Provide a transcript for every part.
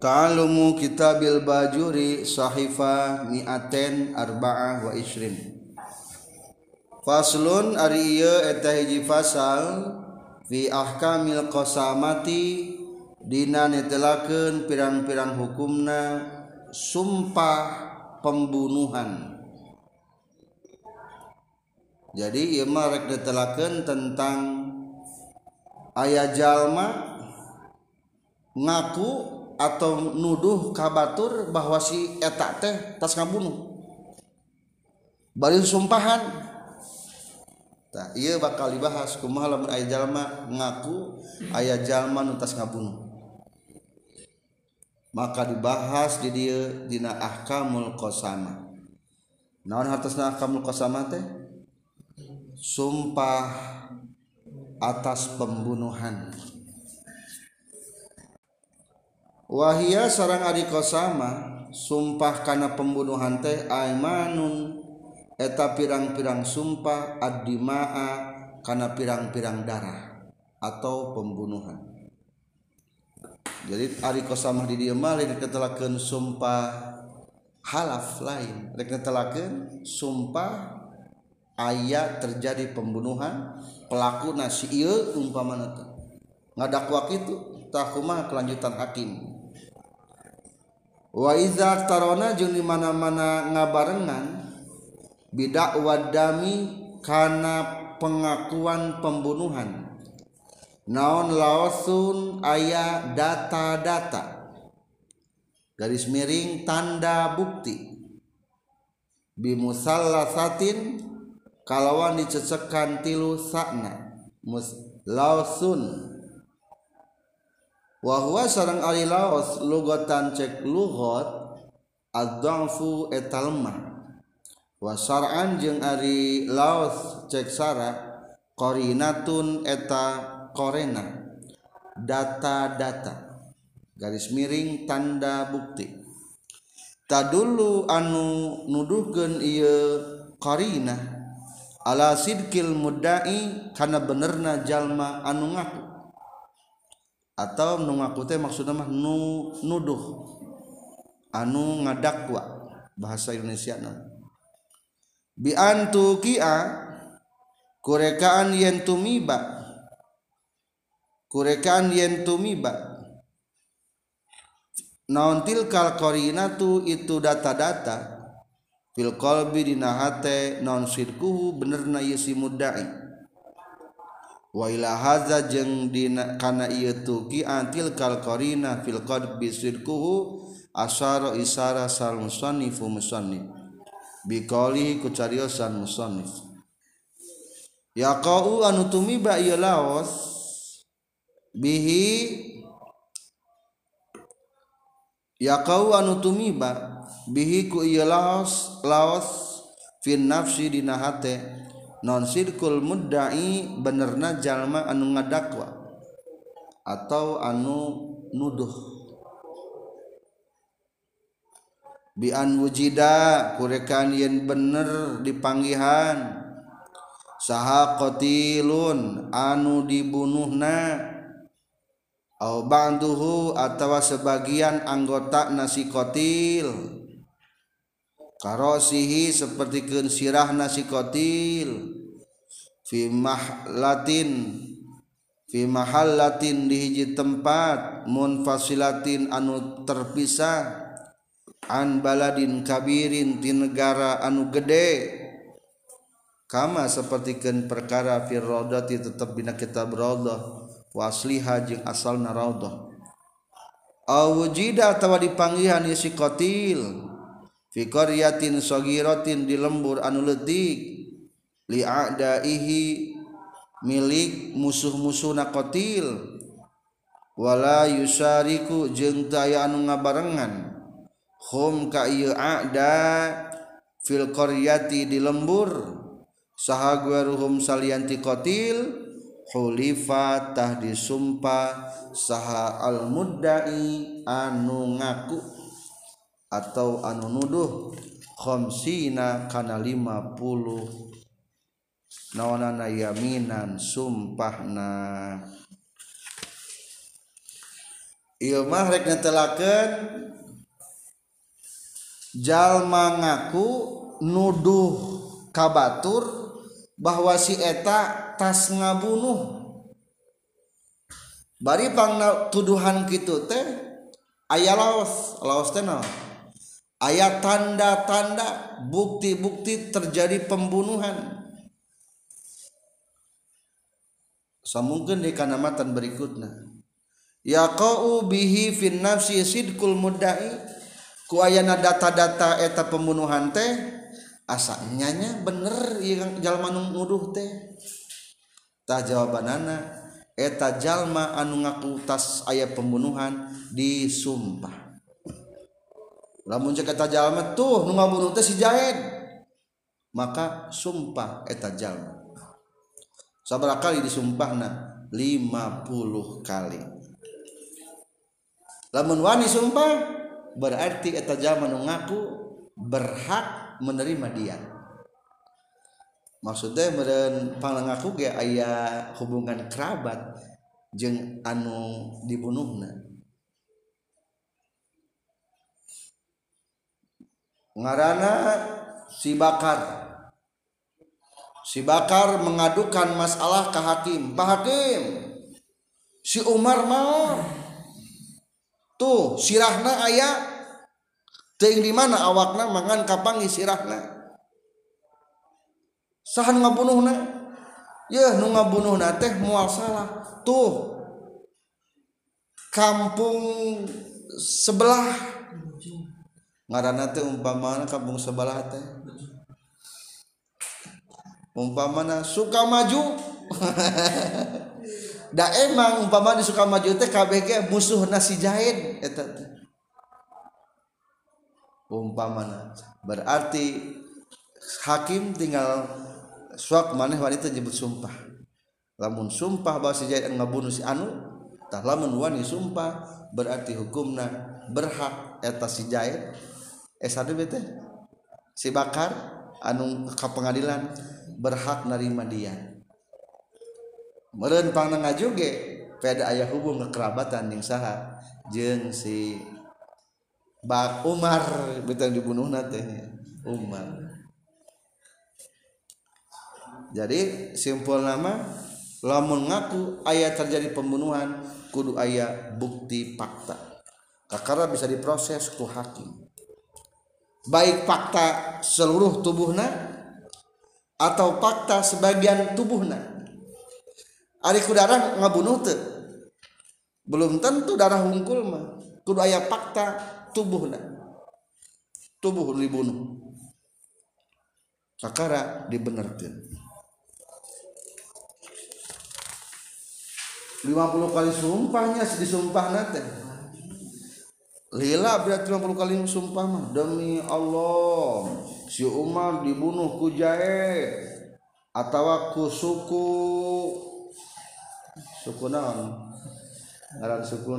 Kalumu kitabil bajuri sahifa miaten arba'ah wa isrin Faslun ari ieu eta hiji fasal fi ahkamil qasamati dina netelakeun pirang-pirang hukumna sumpah pembunuhan. Jadi ieu mah rek netelakeun tentang aya jalma ngaku atau nuduh kabatur bahwa si etak teh tas ngabunuh. Bari sumpahan. Tak iya bakal dibahas. Kumaha lamun aya jalma ngaku aya jalma nu tas ngabunuh. Maka dibahas di dieu dina ahkamul qasama naon hartosna ahkamul qasama teh? Sumpah atas pembunuhan. Wahia sarang Ari kosama sumpah karena pembunuhan teh aimanun. Eta pirang-pirang sumpah adimaa karena pirang-pirang darah atau pembunuhan. Jadi Ari kosama di dia malih diketelakeun sumpah halaf lain. Diketelakeun sumpah ayat terjadi pembunuhan pelaku nasi ieu umpamana teh. Ngadakwa kitu tah kumaha kelanjutan hakim waiza tarona jeung di mana-mana ngabarengan bidak wadami karena pengakuan pembunuhan. Naon laosun ayah data-data. Garis miring tanda bukti. Bimusallasatin kalawan dicecekan tilu sakna. Laosun. wahwa sarang ari laos lugatan cek lugot ad-dhafu eta lemah wa sar'an jeung ari laos cek sara qarinatun eta korena. Data-data. Garis miring tanda bukti. Tadulu anu nuduhkeun ieu qarina ala sidkil mudda'i kana benerna jalma anu ngaku. atau nu ngaku teh maksudna mah nu nuduh. Anu ngadakwa bahasa Indonesia na. Bi antu kia kurekaan yen tumiba. Kurekaan yen tumiba. Naon tilkal qarinatu itu data-data. Fil qalbi dina hate non sirkuhu benerna yesi mudda'i. wailahaza jeung dina kana ieu tuki antil kalkorina fil qadbi sidquhu asaro isara sal musannifu musannif. Biqaulihi ku cariosan musannif. Yaqau anu tumiba ieu laos bihi yaqau anu tumiba bihi ku ieu laos laos fin nafsi dina hate. non sirkul mudda'i benerna jalma anu ngadakwa atau anu nuduh. Bian wujida kurekan yen bener dipanggihan saha qatilun anu dibunuhna. Au banduhu atawa sebagian anggota nasi qatil. karosihi seperti sirah nasi kotil fimah latin fimahal latin di hiji tempat munfasilatin anu terpisah. An baladin kabirin di negara anu gede. Kama sepertikan perkara fir raudati tetap bina kitab raudah wasliha jeung asalna raudah awujida atawa dipanggihan si kotil fi qaryatin sagiratin di lembur anu leutik li adaihi milik musuh-musuhna qatil wala yusariku jeung daya anu ngabarengan. Hum ka ieu ada fil qaryati di lembur saha gueruhum salianti qatil hulifa tah disumpah saha al muddai anu ngaku atau anu nuduh khomsina kana 50 naonana yaminan sumpahna. Ieu mah rek jalma ngaku nuduh kabatur bahwa si eta tas ngabunuh. Bari pangna tuduhan kitu teh aya laos laos teh ayat tanda-tanda bukti-bukti terjadi pembunuhan. Samungkeun di kanamatan berikutnya yaqau bihi fin nafsi sidqul mudda'i. Ku ayana data-data eta pembunuhan teh asa nyanya bener yang jalma nu nuduh teh? Tah jawabanana eta jalma anu ngaku tas aya pembunuhan disumpah. lamun cek eta jalma tuh nu ngabunuh teh si Jaed maka sumpah eta jalma sabaraha kali disumpahna 50 kali. Lamun wani sumpah berarti eta jalma nu ngaku berhak menerima dia. Maksudnya meren pangaku ge aya hubungan kerabat jeung anu dibunuhna. ngarana si Bakar. Si Bakar mengadukan masalah ke hakim. Pak Hakim si Umar mau. Tuh sirahna ayah ting di mana awakna? Mangan kapangi sirahna? Sahan ngabunuhna? Ya nu ngabunuhna teh mual salah. Tuh kampung sebelah. ngaran teh umpamana kampung sebelah teh. Umpamana suka maju. Da emang umpama di suka maju teh KBG musuh nasi jahit eta umpamana. Berarti hakim tinggal suak maneh wanita jebut sumpah. Lamun sumpah bahasa jahit ngabunuh si anu tah lamun wani sumpah berarti hukumna berhak eta si jahit. S1 bete? Si bakar anu ke pengadilan berhak nerima dia. Meren pangnanga joge pada ayah hubung kekerabatan yang saha. Jeng si Bak Umar betul dibunuh nate Umar. Jadi simpul nama lamun ngaku ayah terjadi pembunuhan kudu ayah bukti fakta. Kakara bisa diproses ku hakim. Baik fakta seluruh tubuhna atau fakta sebagian tubuhna. Ari ku darah ngabunuh teu. Belum tentu darah hungkul mah. Kudu aya fakta tubuhna. Tubuh dibunuh. Sakara dibenerkeun. 50 kali sumpahnya disumpah nate Lila berarti 50 kali sumpah mah. Demi Allah si Umar dibunuh ku jae atau ku suku. Suku naon? Ngaran suku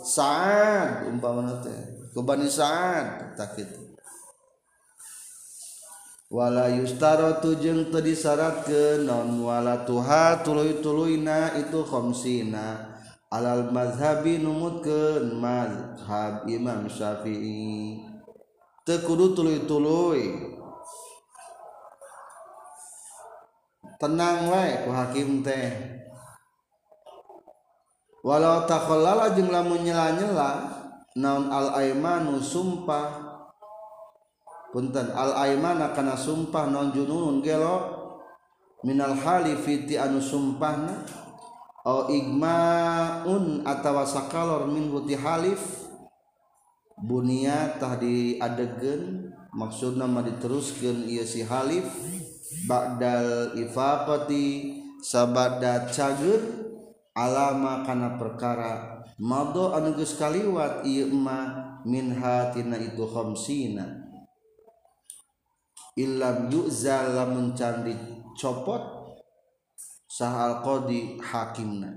Saad umpama teh. Ku Bani Saad tak kitu wala yustaratu jeung teu disyaratkeun non wala tuha tuluy-tuluyna itu khamsina alal mazhabi numutkeun mazhab Imam Syafi'i. Teu kudu tuluy-tuluy tenang wae ku hakim teh. Walau takhallala jeung lamun nyela-nyela naon al aimanu sumpah. Punten al aimana kana sumpah naon jununun gelo? Minal halifi ti anu sumpahna. Igmaun atawa sakalor min huti halif bunia tah di adegen maksud nama diteruskan ia si halif ba'dal ifaqati sabada cager alama kana perkara mado anu geus kaliwat ieu ma min hatina itu khamsina. Illam yu'zal lamun can dicopot sah al qadi hakimna.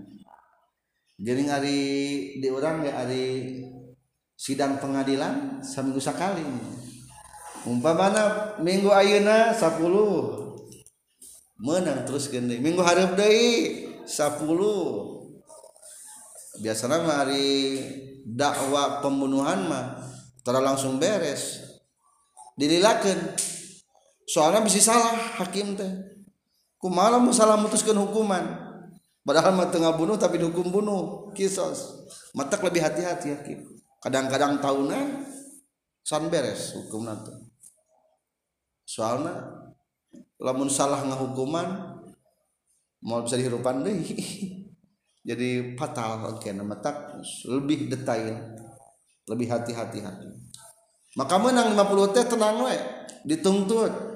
Jadi hari di orang ya hari sidang pengadilan seminggu sekali umpamana minggu ayuna 10 menang terus gede minggu harap deui 10 biasanya hari dakwa pembunuhan mah tara langsung beres. Dililakeun. Soalnya bisa salah hakim teh. Kumaha salah memutuskan hukuman. Padahal mah tengah bunuh tapi dihukum bunuh. Kisos. Mata lebih hati-hati hakim kadang-kadang tahunan san beres hukum nanti soalnya lamun salah ngahukuman mau bisa dihirupan deh jadi fatal oke nama tak lebih detail lebih hati-hati hati maka menang 50 teh tenang we dituntut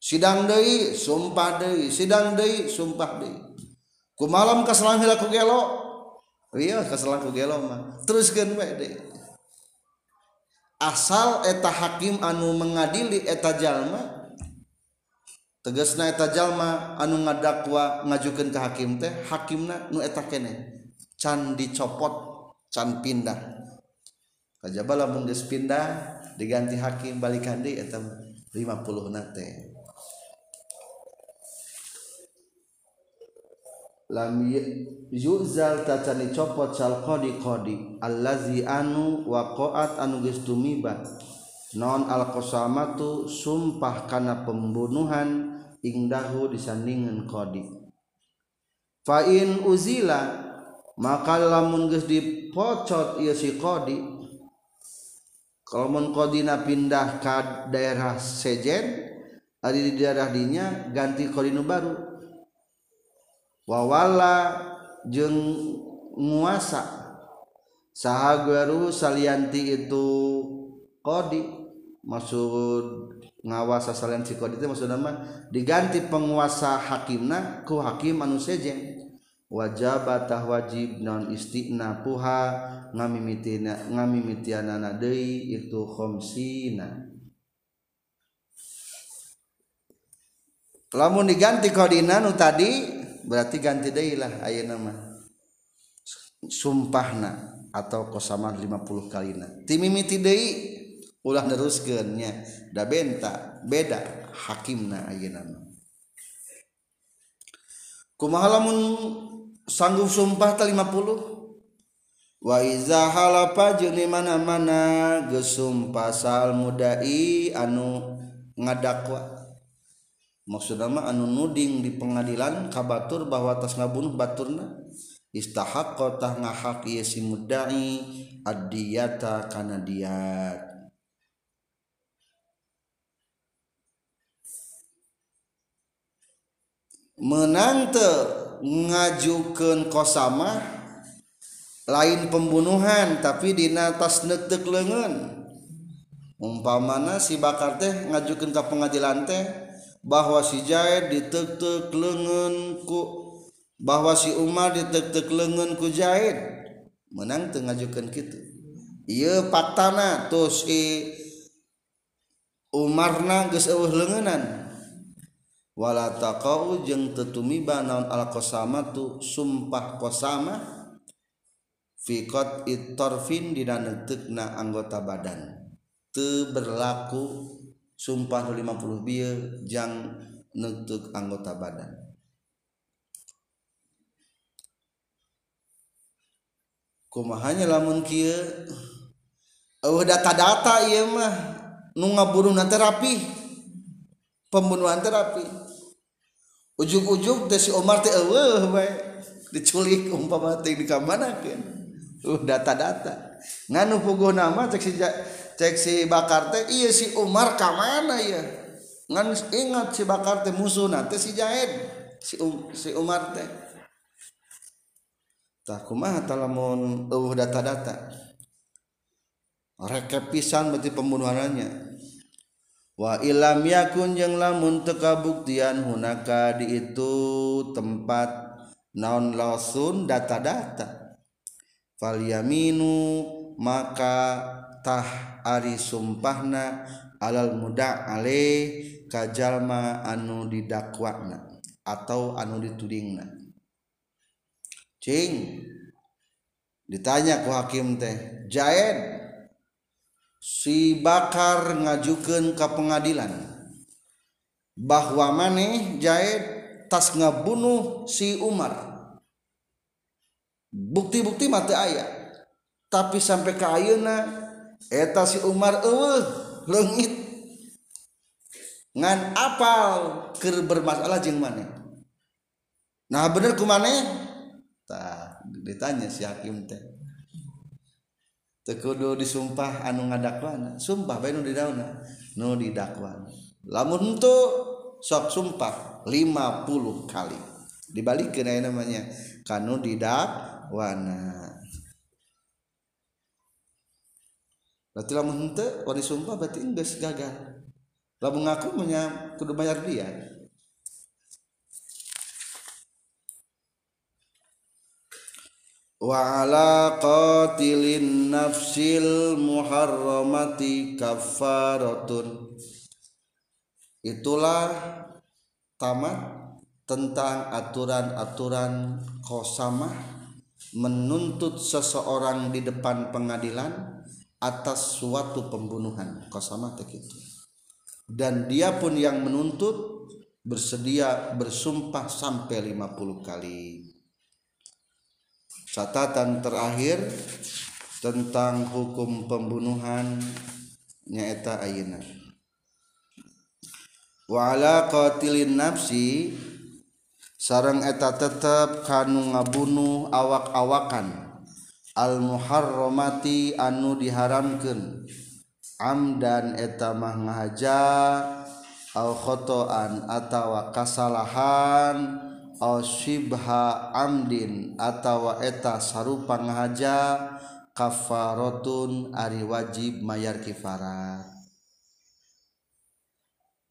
sidang Dei sumpah Dei sidang Dei sumpah Dei ku malam keselang hela ku gelo. Iya keselang ku gelo mah. Teruskan we Dei asal eta hakim anu mengadili eta jalma tegasna eta jalma anu ngadakwa ngajukeun ke hakim teh hakimna nu eta kene can dicopot can pindah. Kajaba lamun geus pindah diganti hakim balikan deui eta 50 nate lam yuzal tacani copot sal qadi qadi. Allazi anu waqaat anu geus tumiba non al qasamatu sumpah kana pembunuhan ingdahu disandingan qadi. Fa in uzila maka lamun geus dipocot ieu si qadi kalau mun pindah ke daerah sejen ada di daerah dinya ganti qadinu baru wawala jeng nguasa. Sahagaru salianti itu kodi. Maksud ngawasa salianti kodi itu maksud nama diganti penguasa hakimna ku hakim anu sejen wajabatah wajib non istina puha ngamimitina ngamimitianana deui itu khomsina. Lamun diganti kodina nu tadi berarti ganti dailah aya nama sumpahna atau kosaman 50 kalina. Timimiti deui ulah neruskeun nya. Da benta beda hakimna ayeuna kumaha lamun sanggup sumpah ta 50 wa iza halapa jeung mana-mana geus sumpah sal mudai anu ngadakwa. maksud nama anu nuding di pengadilan kabatur bahwa atas ngabunuh baturna? Istahak kota ngahak iya si mudai adiyata kana diat menang te ngajukan kosama lain pembunuhan tapi dina tas netek lengan umpamana si bakar teh ngajukan ke pengadilan teh bahwa si Jaid ditektek lengan ku bahwa si Umar ditektek lengan ku Jaid menang teu ngajukeun kitu. Ieu patana tuh si Umarna geus eueuh leungeunnan wala taqau jeung tetumiba naon al qasamatu sumpah qasama fi qat itarfin dina neuteukna anggota badan. Teu berlaku sumpah 50 bil jang nutuk anggota badan. Kumahanya lamun kieu? Eueuh data-data ieu mah nu ngaburuna terapi pembunuhan terapi ujung-ujung teh si Omar teh eueuh bae diculik umpama teh di dikamanakeun uh data-data. Nganu puguh nama cek si cek si bakar teh iya si Umar kamana ya? Ngan ingat si bakar teh musuh nanti si Jaid si um, si Umar teh. Tak kumaha talamun uh data-data? Rekep pisan berarti pembunuhannya wa ilam yakun jeung lamun teu kabuktian hunaka di itu tempat naon lasun data-data. Fal yaminu maka tah ari sumpahna alal muda ale kajalma anu didakwakna atau anu ditudingna. Cing ditanya ku hakim teh jaed si bakar ngajukeun ke pengadilan bahwa maneh jaed tas ngabunuh si Umar? Bukti-bukti mati ayat tapi sampai ke ayeuna eta si Umar eueuh leungit. Ngan apal keur bermasalah jeung maneh. Nah bener ku maneh? Tah ditanya si hakim teh. Teu kudu disumpah anu ngadakwana sumpah bae nu didauna. Nu didakwana lamun henteu sok sumpah 50 kali. Dibalikeun aya namanya. Kanu didakwana wana berarti lamun henteu wani sumpah berarti geus gagal. Lamun ngaku menya kudu bayar dia. Wa ala qatilin nafsil muharramati kafaratun itulah tamat tentang aturan-aturan kosamah menuntut seseorang di depan pengadilan atas suatu pembunuhan. Kosamah tek itu. Dan dia pun yang menuntut bersedia bersumpah sampai 50 kali. Catatan terakhir tentang hukum pembunuhan nyaeta ayina wa ala qatilin nafsi sarang eta tetep kanu ngabunuh awak-awakan almuharromati anu diharamkan amdan etamah ngahaja alkhotoan atawa kasalahan al shibha amdin atawa eta sarupa ngahaja kafarotun ari wajib mayar kifarat.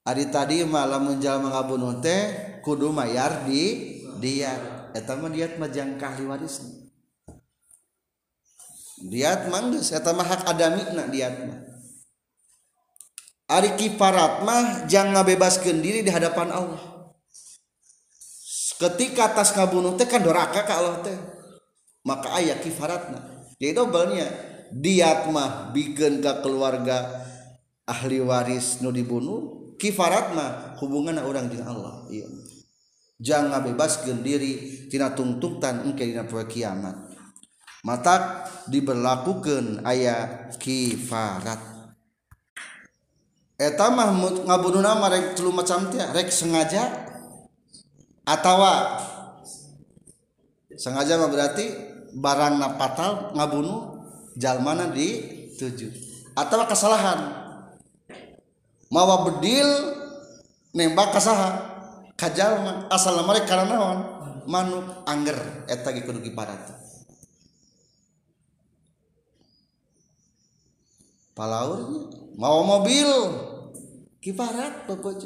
Ari tadi malam menjal mengabunuh teh kudu mayar di diat eta mah diat majang kahli warisna. diat mangges eta mah hak adamina diat mah. Ari kifarat mah jangan bebaskan diri di hadapan Allah. Ketika tas ngabunuh teh kan doraka ka Allah teh. Maka ayat kifaratna jadi dobelnya diat mah bikin ke keluarga ahli waris nu dibunuh kifarat mah hubungan orang dengan Allah iya jangan bebaskan diri tina tungtutan engke dina poe kiamat. mata diberlakukan ayat kifarat. Eta Mahmud ngabununa marek telu macam teh rek sengaja atawa? Sengaja mah berarti barang napatal ngabunuh jalmana di tujuh atau kesalahan mawa bedil nembak kasaha. Kajalma asal mereka karena naon manuk angger eta kudu kiparat palaurnya mau mobil. Kifarat bapak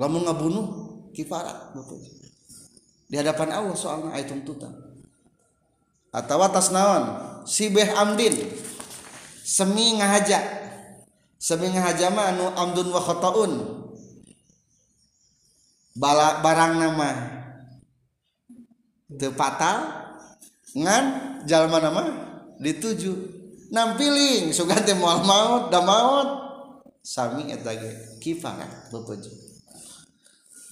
lamun ngabunuh kifarat bapak di hadapan Allah soalnya ayat tuntutan atau atas naon? Si beh amdin. Semi ngahaja. Semi ngahaja mah anu amdun wa khotaun Bala, barang nama. Teu patal ngan jalma nama dituju. nampiling sugan teh moal maut da maut. Sami eta ge kifarat bepeju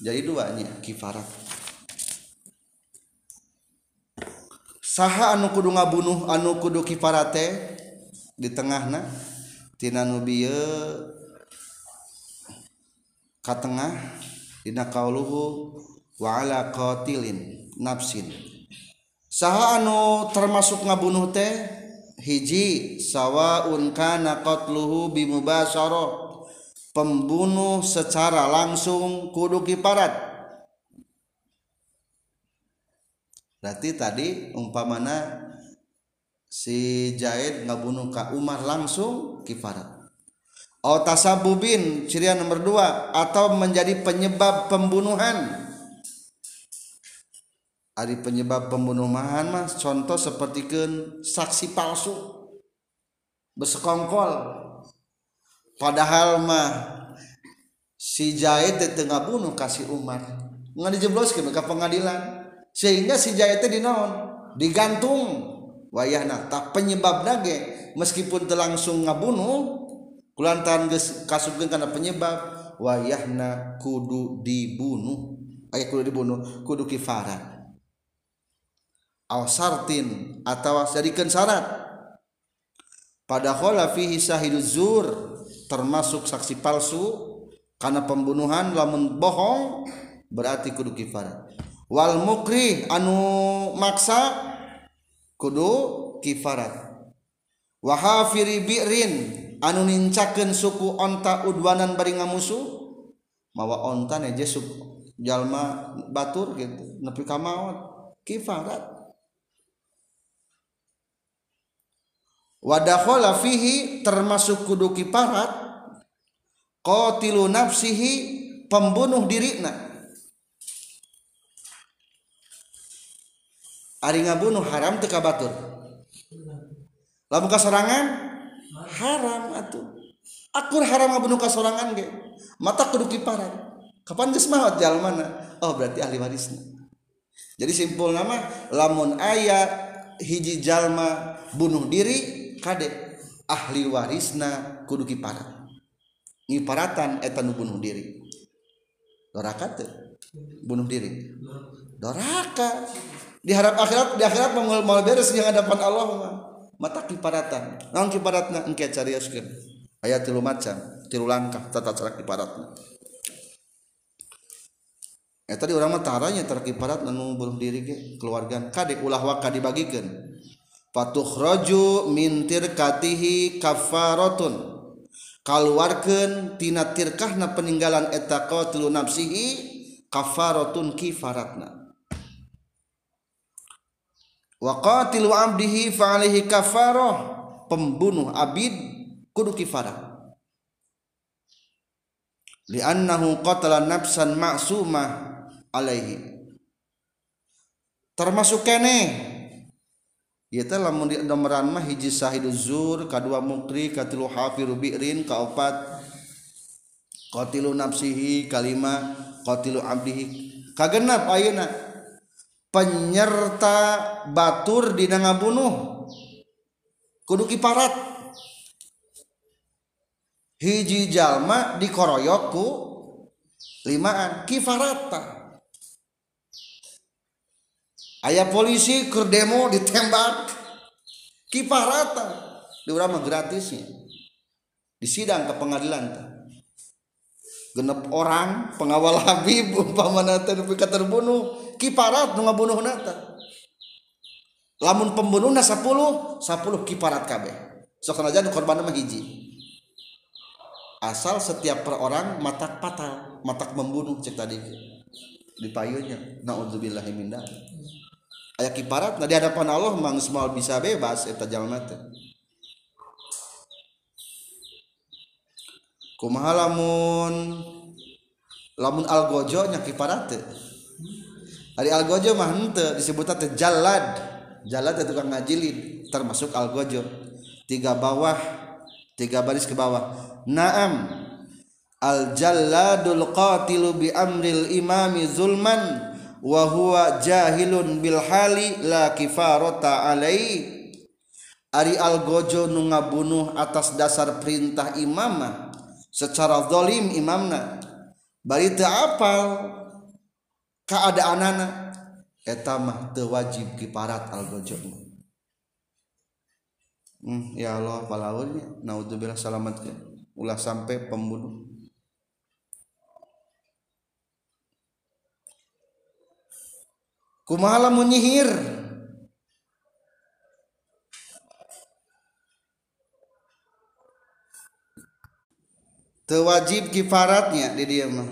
jadi dua nya kifarat. Saha anu kudu ngabunuh anu kudu kifarate? Di tengahna tina nu bieu ka tengah dina qauluhu wa ala qatilin nafsin. Saha anu termasuk ngabunuh teh? Hiji sawaun kana qatluhu bimubasyarah. Pembunuh secara langsung kudu kiparat. Berarti tadi umpamana si Zaid ngabunuh ka Umar langsung kifarat atau tasabubin ciri nomor dua atau menjadi penyebab pembunuhan Ari penyebab pembunuhan mah contoh seperti saksi palsu. Bersekongkol. Padahal mah si Jahit tengah bunuh kasih Umar. Nggak dijebloskan ke pengadilan. Sehingga si Jahit dinaon digantung. Wayahna tak penyebab nage meskipun langsung ngabunuh kulantaran kasubkeun karena penyebab wayahna kudu dibunuh. Ayat kudu dibunuh kudu kifarat sartin atau jadikan syarat. Pada khola fihi syahiduz zur termasuk saksi palsu karena pembunuhan lamun bohong berarti kudu kifarat. Wal mukri anu maksa kudu kifarat. Wahafiri bi'rin anu nincakeun suku onta udwanan bari ngamusuh mawa onta neje suku jalma batur gitu. Nepi ka maot kifarat. Wadakhala fihi termasuk kudu kiparat qatilu nafsihi pembunuh dirina ari ngabunuh haram teu ka batur? Lamun kasorangan haram atuh. Akur haram ngabunuh kasorangan ge. Mata kudu kiparat. Kapan geus maot jalmana oh berarti ahli warisna. Jadi simpul nama lamun aya hiji jalma bunuh diri kadek ahli warisna kudu kiparat ngiparatan eta nu bunuh diri. Doraka teh bunuh diri. Doraka. Diharap akhirat di akhirat mau mau beres yang hadapan Allah mah. Mata kiparatan. Naon kiparatna? Engke carioskeun aya tilu macam tilu langkah tata cara kiparatna. Eta di urang mah taranya tara kiparat anu bunuh diri ge keluarga. Kadek ulah waka dibagikeun. Patukhraju mintir katihi kafaratun. Kaluarkeun tina tirkahna peninggalan eta qatlu nafsihi kafaratun kifaratna. Wa qatilu abdihi fa alaihi kafarah pembunuh abid kudu kifarah. Li'annahu qatala nafsan ma'sumah alaihi. Termasuk Ieta lamun di domeran mah hiji sahidu zur, kadua mukri, katilu hafiru bi'rin, kaopat Qatilu nafsihi kalima qatilu abdihi. Kagenap ayeuna? Penyerta batur dina ngabunuh kudu kiparat. Hiji jalma dikoroyok ku limaan. Kifarata. Ayah polisi ke demo ditembak. Kiparata di urama gratisnya. Di sidang ke pengadilan genep orang pengawal Habib umpamana teh terbunuh. Kiparat nu ngabunuh nata lamun pembunuhna 10 10 kiparat kabeh. Sok aja korban mah hiji. Asal setiap per orang matak patah matak membunuh cek tadi. Di payunya naudzubillahi min aya kiparat nah di hadapan Allah memang semua bisa bebas eta jalma teh. Kumaha lamun lamun algojo nya kiparat teh? Ari algojo mah henteu disebut teh jalad. Jalad itu tukang ngajilid termasuk algojo. Tiga bawah tiga baris ke bawah. Naam. Al jalladul qatilu bi amril imami zulman wa huwa jahilun bil hali la kifarata alai. Ari Algojo nu ngabunuh atas dasar perintah imamah secara zalim imamna. Bari teu apal kaadaanana eta mah teu wajib kiparat Algojo hmm, ya Allah palawunnya naudzubillah salamatkeun ulah sampai pembunuh. Kumaha lamun nyihir tewajib kifaratnya di dia mah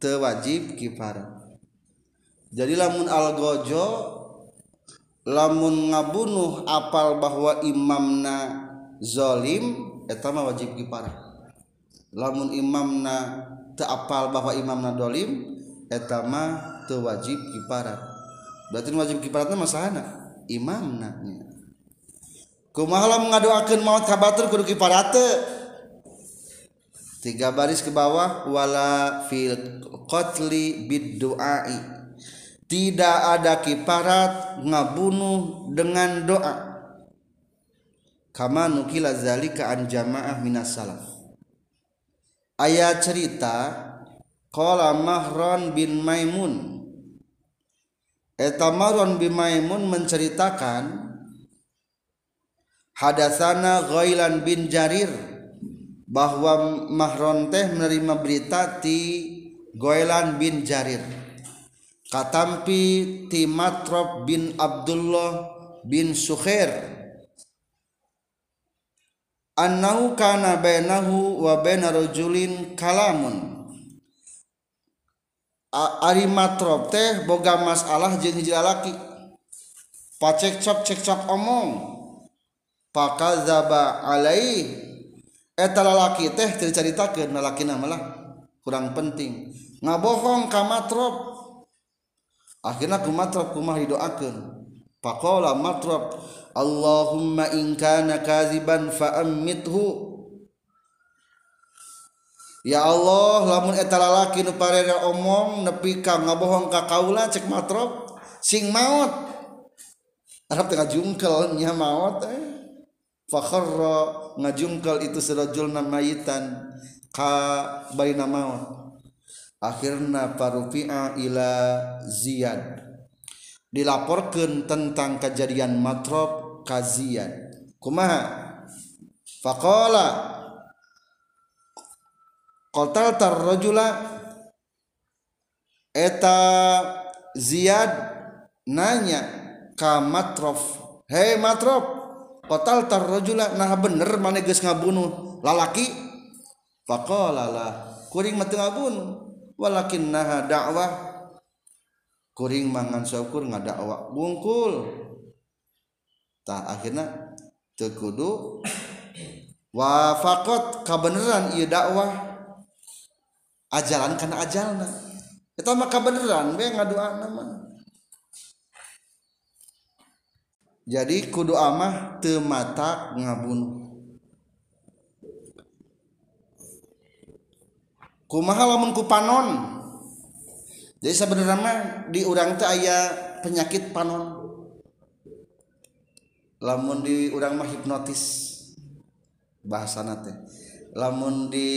tewajib kifarat. Jadi lamun algojo lamun ngabunuh apal bahwa imamna zolim eta mah wajib kifarat. Lamun imamna teu apal bahwa imamna dolim eta mah teu wajib kifarat berarti wajib kiparatna masahana imamna kumaha mengadoakeun maut ka batur kudu kiparate tiga baris ke bawah wala fil qatli bidduai. Tidak ada kiparat ngabunuh dengan doa. Kama nukila zalika an jamaah minas salaf. Ayat cerita qala mahron bin maimun Etamaron bimaimun menceritakan hadasana Ghailan bin Jarir bahwa Mahron teh menerima berita ti Ghailan bin Jarir. Katampi ti Matrop bin Abdullah bin Sukhair annahu kana bainahu wa baina rajulin kalamun Ari matrop teh boga masalah jeung hiji lalaki pacek cop cek cok omong. Pakazaba alai eta lalaki teh diceritakeun lalaki malah kurang penting. Ngabohong ka matrop. Akhirna ku matrop kumah didoakeun. Faqala matrop Allahumma in kana kadziban fa ammithu Ya Allah lamun eta lalaki nu parere omong nepi ka ngabohong ka kaula cek matrop sing maut Arab tengah jungkel nya maut eh. fakharra ngajungkel itu sarajulna mayitan ka baina maut akhirna parufi'a ila ziyad. Dilaporkan tentang kejadian matrop ka ziyad. Kumaha? Faqala Kotal tarrojula eta Ziyad nanya ka Matrof. Hei Matrof kotal tarrojula nah bener mana geus ngabunuh lalaki? Faqalala kuring mati ngabunuh. Walakin naha dakwah kuring mangan syukur ngadakwa bungkul. Tah akhirnya wa wafakot kabeneran iya dakwah ajalan karena ajalna. Eta maka beneran we ngadoana mah. Jadi kudu amah teu mata ngabunuh kumaha lamun ku panon? Jadi sebenarnya mah di urang teh aya penyakit panon. Lamun di urang mah hipnotis bahasa teh. Lamun di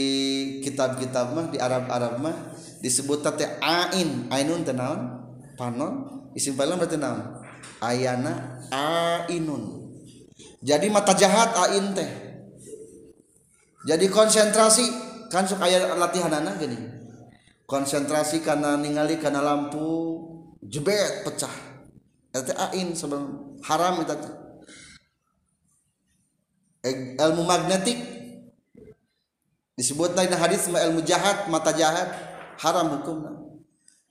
kitab-kitab mah di Arab-Arab mah disebut teh ain. Ainun teh naon? Panon? Isim fa'il berarti naon? Ayana ainun. Jadi mata jahat ain teh. Jadi konsentrasi kan suka aya latihan anak gini. Konsentrasi karena ningali karena lampu jebet pecah. Itu ain sebelum haram itu ilmu magnetik disebut lain hadis ilmu jahat mata jahat haram hukumna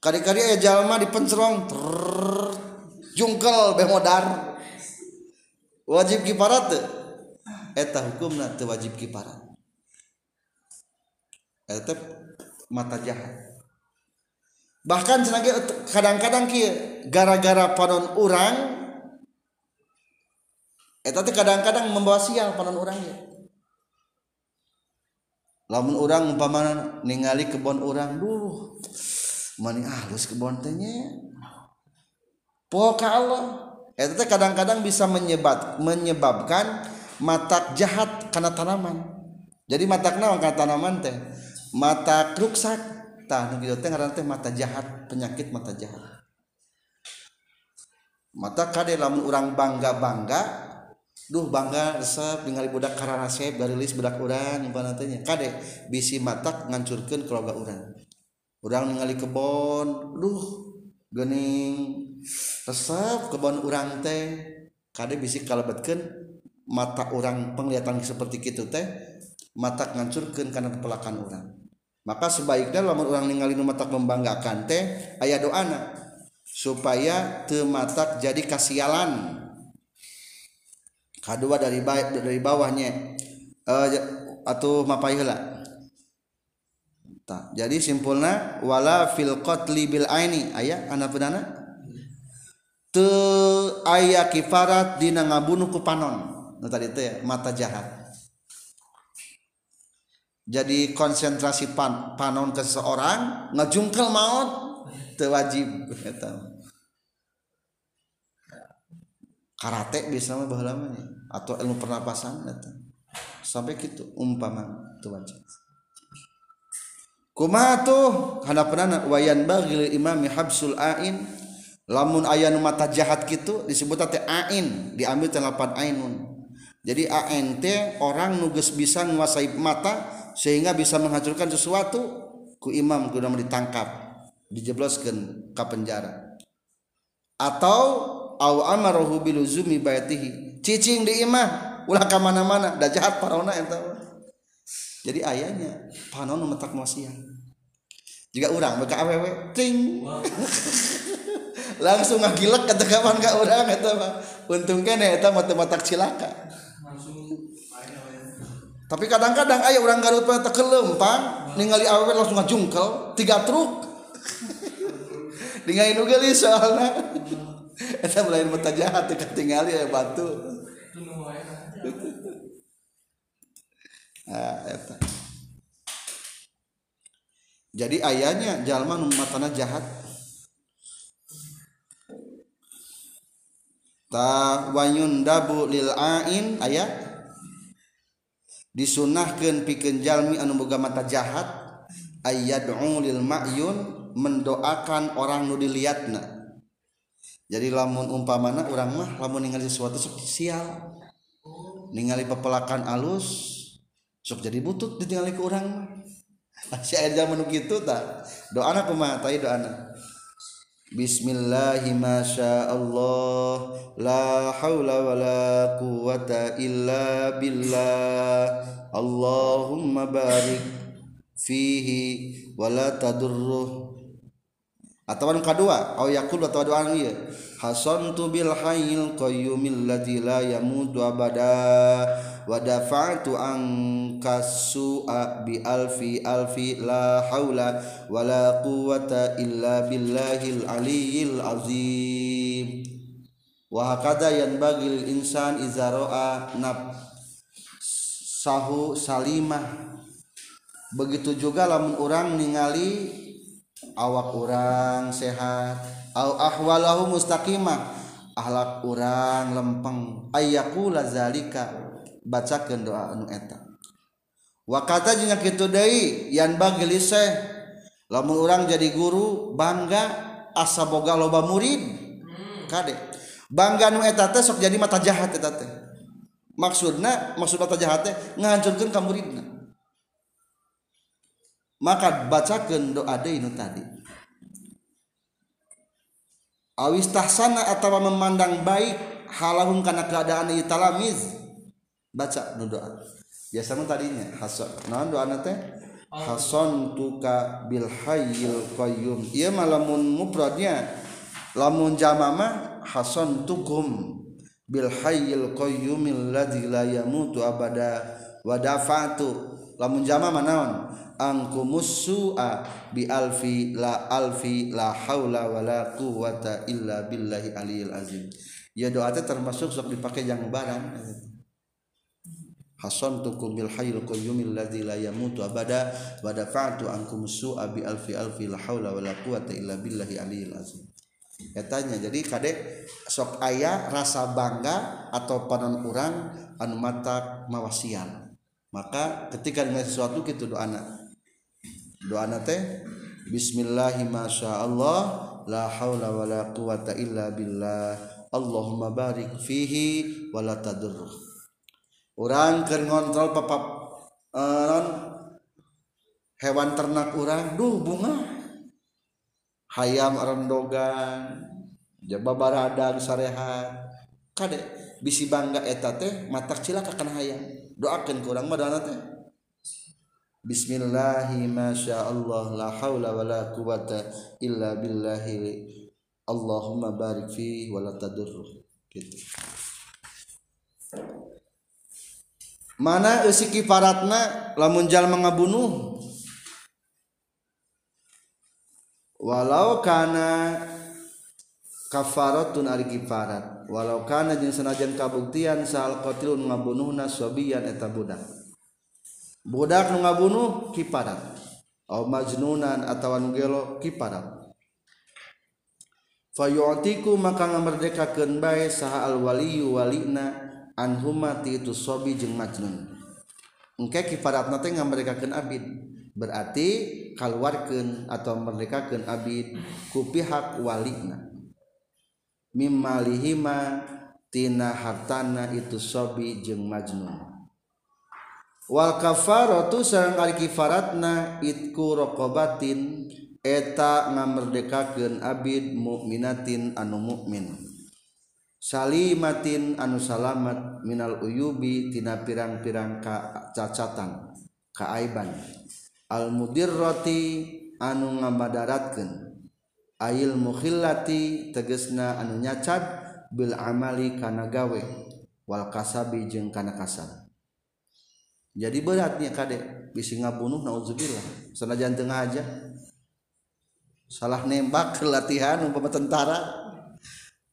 kali-kali aya jalma dipencerong jungkel bemodar wajib kiparat teu? Eta hukumna teu wajib kiparat. Eta mata jahat. Bahkan kadang-kadang kieu gara-gara panon urang eta kadang-kadang membawa sial panon urang ya lamun orang umpamana ningali kebon orang duh mani halus kebon tehnya poka Allah. Itu kadang-kadang bisa menyebab menyebabkan matak jahat karena tanaman. Jadi matak naon karena tanaman teh mata ruksak. Tah nu kitu teh ngaran teh mata jahat penyakit mata jahat. Mata kade lamun orang bangga-bangga Duh bangga resep ningali budak karanasep barilis budak urang nyimpan nantinya kade bisi matak ngancurkan keluarga urang. Urang ningali kebon duh gening resep kebon urang teh. Kade bisi kalebetkan mata orang penglihatan seperti itu teh mata ngancurkan karena kepelakan orang maka sebaiknya lamun orang ningali nu matak membanggakan teh ayah doana supaya tematak jadi kasialan. Kedua dari baik dari bawahnya. Uh, atau mapai heula jadi simpulna wala fil qatli bil aini. Aya anak penana? Te aya kifarat dina ngabunuh ku panon. Nah, tadi teh ya, mata jahat. Jadi konsentrasi pan, panon ke seseorang ngajungkel maut teu wajib karate biasanya bahala nih atau ilmu pernapasan eta sampai gitu umpama tuh baca. Kumaha tuh hadapanana wayan bagil imami habsul ain. Lamun ayanu mata jahat gitu disebut teh ain diambil telapan ainun. Jadi ant orang nugas bisa menguasai mata sehingga bisa menghancurkan sesuatu ku imam guna ditangkap dijebloskan ke penjara. Atau aw amarahu biluzumi baitihi. Cicing di imah ulah ka mana-mana da jahat paraona eta jadi ayahnya panon metak mosian jika orang beka awewe ting. Langsung ngagilek kata kawan ka orang eta mah. Untung kene eta mah matak cilaka. Tapi kadang-kadang ayah orang Garut teh kelempang ningali awewe langsung ngajungkel tiga truk. Dengan gelis soalnya eta lain mata jahat teh tingali aya batu ah eta jadi ayahnya jalma nu matana jahat. Ta wayun dabu lil ain ayat disunahkeun pikeun jalmi anu boga mata jahat. Ayyad'u lil ma'yun mendoakan orang nu dilihatna jadi lamun umpamana orang mah lamun ningali sesuatu sok sial. Ningali pepelakan alus sok jadi butut ditinggali ke orang mah. Syair zaman gitu tak doa anak tai doa anak Bismillahi masya Allah La hawla wa la quwata illa billah. Allahumma barik fihi wa la tadurruh Atau yang kedua Au yakul atau doa ieu Hasantu bil hayyil qayyumil ladzi la yamutu abada wa dafa'tu anka su'a bi alfi alfi la haula wala quwwata illa billahil aliyyil azim. Wa hakada yanbaghi lil insan idza ra'a nab sahu salimah. Begitu juga lamun orang ningali awak orang sehat. Au ahwalahu mustaqimah. Ahlak orang lempeng. Ayyakula zalika. Bacakan doa anu eta. Wa kata jeung kitu deui yan bageliseh lamun urang jadi guru bangga asa boga loba murid. Kade. Bangga nu eta teh sok jadi mata jahat eta teh. Maksudna maksud mata jahat teh ngahancurkeun ka muridna. Maka bacakeun doa deui nu tadi. Awis tahsana atawa memandang baik halahum kana keadaan ieu talamiz baca nu doa. Biasa mah tadinya hasan naon doa teh? Hasan tuka bil hayyil qayyum. Ieu mah lamun lamun jama mah hasan tukum bil hayyil qayyumil ladzi la yamutu abada wa dafa'tu. Lamun jama mah naon angkumus su'a bi alfi la alfi la haula wala quwata illa billahi aliyil azim. Ya doa teh termasuk sok dipakai yang barang. Hasantukum bil hayyil qayyumil ladzi la yamutu abada wa dafa'tu ankum su'a bi alfi alfi la haula wala quwata illa billahi aliyil azim. Etanya jadi kadek sok aya rasa bangga atau panon urang anu matak mawasian maka ketika dengan sesuatu gitu doana doana teh Bismillahi masya la haula wala quwata illa billah. Allahumma barik fihi wala tadur orang keur ngontrol papap uh, hewan ternak orang duh bunga. Hayam rendogan jaba baradang sarehat. Kade bisi bangga eta teh matak cilaka kana hayam. Doakeun kurang mah teh Bismillahi masya Allah la haula wa la quwata illa billahi. Allahumma barik fi wa la tadurruh gitu. Mana isi kifaratna lamun jal mengabunuh walau kana kafaratun ari kifarat walau kana jeung sanajan kabuktian sal qatilun ngabunuhna sobiyan eta budak budak nu ngabunuh kiparat au majnunan atawa nu gelo kiparat fayu'tiku maka ngamerdekakeun bae saha al waliyu walina anhuma ti itu sobi jeung majnun. Engke kiparatna teh ngamerdekakeun abid. Berarti kaluarkeun atau merdekakeun abid ku pihak walina. Mimmalihima tina hartana itu sobi jeung majnun. wal kafaratu sareng kali kifaratna itku raqabatin eta ngamerdekakeun abid mukminatin anu mukmin salimatin anu salamat minal uyubi tina pirang-pirang ka cacatan kaaiban al mudirrati anu ngabadaratkeun ail mukhillati tegesna anu nyacat bil amali kana gawe wal kasabi jeung kana kasab jadi beratnya kade bisi ngabunuh naudzubillah. Sanajan tengah aja. Salah nembak latihan umpama tentara.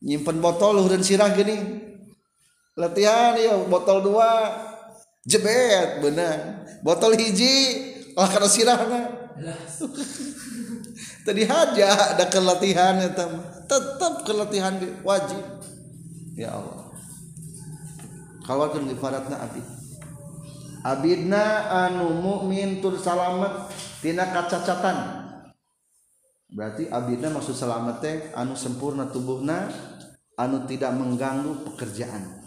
Nyimpen botol luhureun sirah gini. Latihan ya botol dua. Jebet benar botol hiji lah karena sirahna tadi haja ada kelatihan eta tetap kelatihan wajib. Ya Allah. Kawarkeun di faratna abid Abidna anu mukmin tur salamet tina kacacatan. Berarti abidna maksud salamet teh anu sempurna tubuhna anu tidak mengganggu pekerjaan.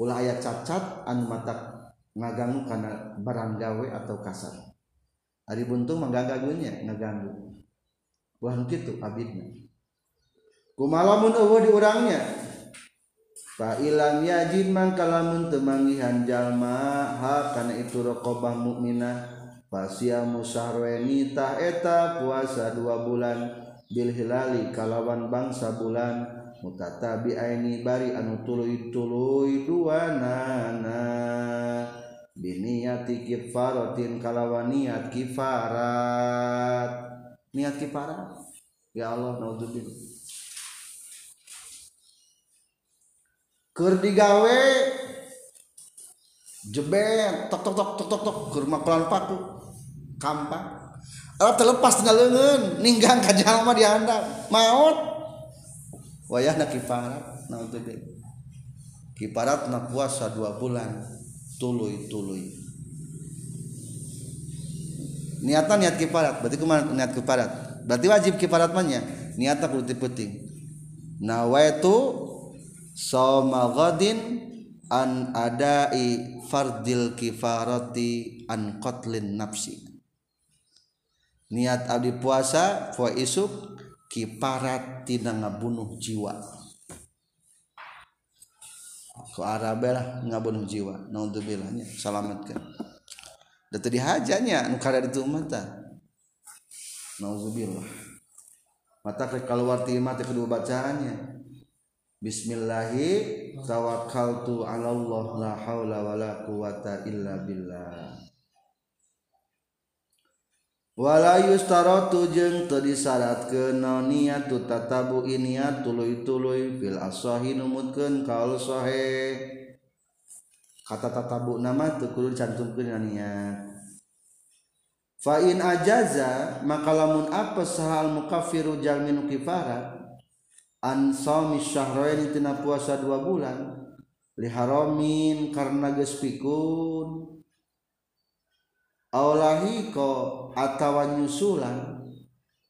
Ulah aya cacat anu mata ngaganggu karena barang gawe atau kasar. Ari buntung mengganggunya ngaganggu. Wah gitu abidna. Kumalamun eueuh di urangnya Fa ilam yajid man kalamun temangihan jalma ha kana itu raqabah mukminah. Pasia musarweni tah eta puasa dua bulan bil hilali kalawan bangsa bulan. Mutatabi aini bari anu tuluy tuluy dua nana biniyati kifaratin kalawan niat kifarat. Niat kifarat? Ya Allah naudzubillah. Keur digawe. Jebet tok tok tok tok tok tok. Keur pelan paku kampa Alat terlepas tinggal lengan ninggang ka dihandap maut. Wayah nak kiparat untuk kiparat nak puasa dua bulan. Tuluy tuluy. Niatan niat kiparat. Berarti ke mana niat kiparat? Berarti wajib kiparat manya niatnya perlu penting nawaitu soma ghadin an adai fardil kifarati an qatlin nafsi. Niat Abdi puasa fo isuk kiparat tidak ngabunuh jiwa. Ke Arabe lah ngabunuh jiwa. Naudzubillah salamatkan. Dan tadi hajanya nu kada itu mata naudzubillah mata kalau warti mata kedua bacaannya Bismillahi tawakkaltu 'ala Allah la haula wala quwata illa billah. Wala yustaratu jeung teu disyaratkeun niatu tatabu niat tuluy-tuluy fil asahi numutkeun kaul sahih. Kata tatabu nama teu kudu dicantumkeun niat. Fa in ajaza maka lamun apa sahal mukaffiru jalmin kifarat ansami syahrain tina puasa dua bulan liharamin karena geus pikun. Aulahi ko atawa nyusulan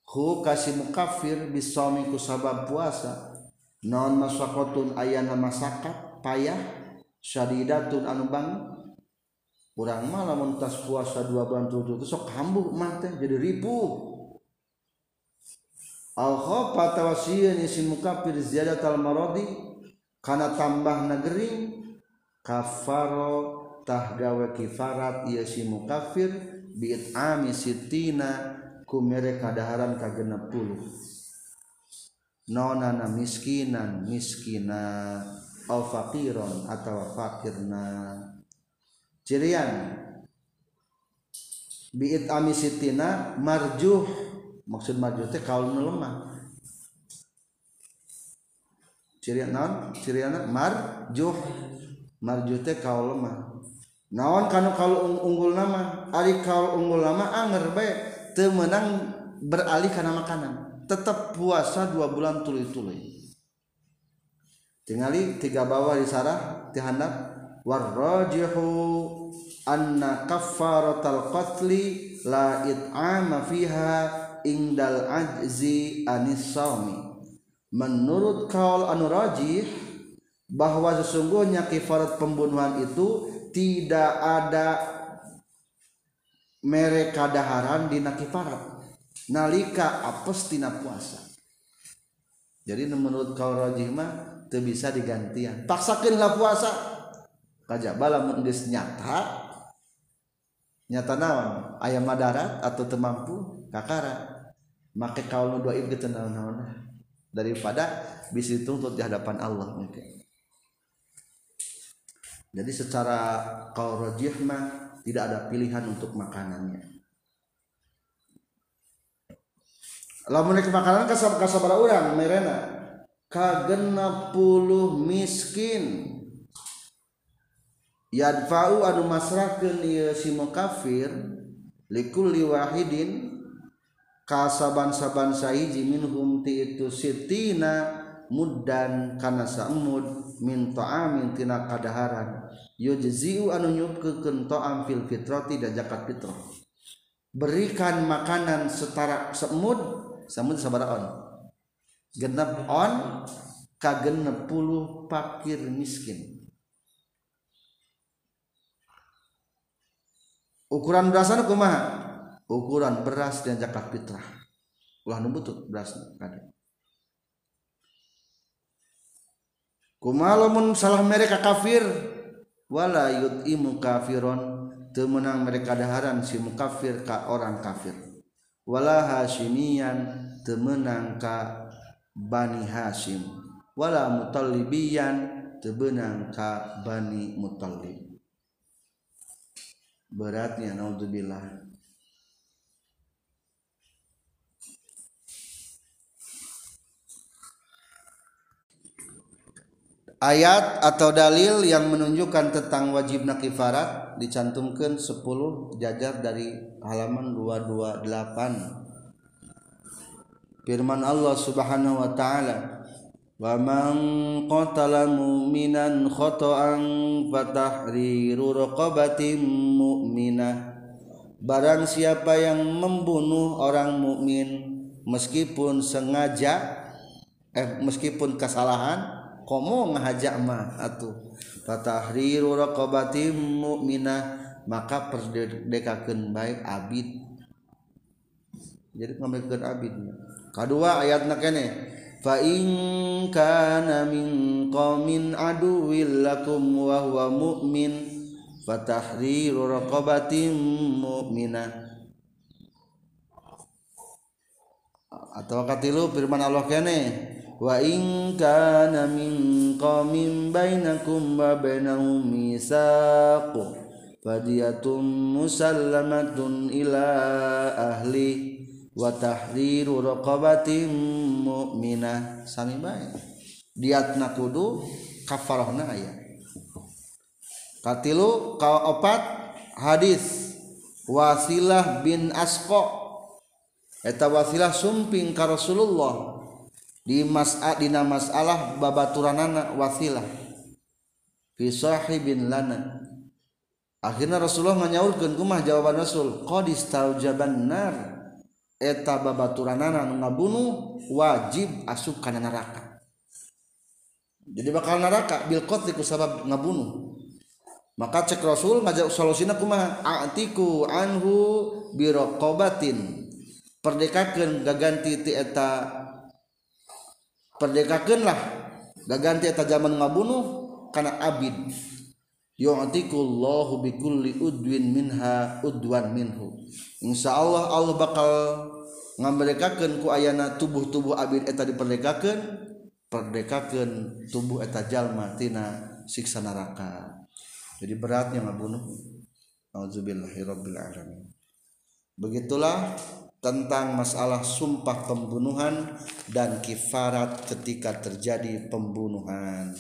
hu kasih mukafir bisami ku sabab puasa. Non masakotun ayana masakat payah syadidatun anu bang urang mah lamun tas puasa dua bulan tujuh itu sok kambuh mah jadi ribu. Al khofa tawasiyan isim mukafir ziyadat al maradi kana tambah negeri kafaro tah gawe kifarat ieu si mukafir biit ami sitina ku mere kadaharan ka 60 nonana miskinan miskina au faqiron atau fakirna. Cirian biit ami sitina marjuh maksud marjuh teh kaul lemah. Cirian non cirian marjuh. Marjuh teh kaul lemah. Naon kan kalau unggul nama? Ali kalau unggul lama anger baik temenang beralih karena makanan tetap puasa dua bulan tuli-tuli tinggali tiga bawah di sarah dihandap warrajihu anna kaffaratal qatli la it'ama fiha indal ajzi anis sawmi. Menurut kaul anurajih bahwa sesungguhnya kifarat pembunuhan itu tidak ada mereka daharan di kifarat. Nalika apes tina puasa. Jadi menurut kaul rajih mah itu bisa digantian. Paksakanlah puasa. Kaja bala mun nyata nyata naon? Ayam madarat atau temampu kakara. Make kaul doa gitu naon daripada bisa dituntut di hadapan Allah mungkin jadi secara kaul rajih mah tidak ada pilihan untuk makanannya. Lamun makanan kasabara orang merena kagena puluh miskin. Yadfa'u anu masrakeun ieu si mukafir likulli wahidin kasaban-saban sahiji minhum ti itu sitina muddan kana samud min ta'amin tina kadaharan yujzi'u anu nyupkeun ta'am fil fitrati dan zakat fitrah. Berikan makanan setara semud samud sabaraha on. Genep on ka genep puluh pakir miskin. Ukuran berasana kumaha ukuran beras dan zakat fitrah. Ulah nu butut beras kada kumaha lamun salah mereka kafir. Wala yutimu kafiron. Teu meunang mereka daharan si mukafir ka orang kafir. Wala hasyimiyan teu meunang ka bani hasyim wala mutallibiyan teu meunang ka bani mutallib beratnya naudzubillah ayat atau dalil yang menunjukkan tentang wajib nakifarat dicantumkan 10 jajar dari halaman 228 firman Allah Subhanahu wa taala wa man qatala mu'minan khata'an fatahriru raqabatin mu'minah. Barang siapa yang membunuh orang mukmin meskipun sengaja eh meskipun kesalahan komo ngahajak mah atuh. Fatahriru raqabatin mu'minah. Maka perdekakeun baik abid. Jadi ngambilkeun abid. Kedua ayatna keneh fa in kana min qaumin aduwwil lakum wa huwa mu'min. Fatahriru raqabatin mu'minah. Atau katilu firman Allah kene wa in kana min كان bainakum wa bainahum وبينهم fadiyatun musallamatun ila ahli wa tahriru raqabatin mu'minah sami bae. Diatna kudu kafarahna aya. Katilu kaopat hadis wasilah bin asqa. Eta wasilah sumping ka Rasulullah. di mas'a dina masalah babaturanana wasilah. Fi sahibin lana. Akhirnya Rasulullah nganyaulkeun kumah jawaban Rasul qad istaujaban nar. Eta babaturanana nu ngabunuh wajib asup kana neraka. Jadi bakal neraka bil qatli ku sabab ngabunuh. Maka cek Rasul ngajak solusina kumaha atiku anhu biraqabatin perdekakeun gaganti ti eta perdekakanlah gaganti eta zaman ngabunuh karena abid. Yu'tikullahu bikulli udwin minha udwan minhu. Insya Allah Allah bakal ngamerdekakan ku ayana tubuh-tubuh abid eta diperdekakan perdekakan tubuh eta jalma tina siksa neraka. Jadi beratnya ngabunuh. Auzubillahi alamin. Begitulah tentang masalah sumpah pembunuhan dan kifarat ketika terjadi pembunuhan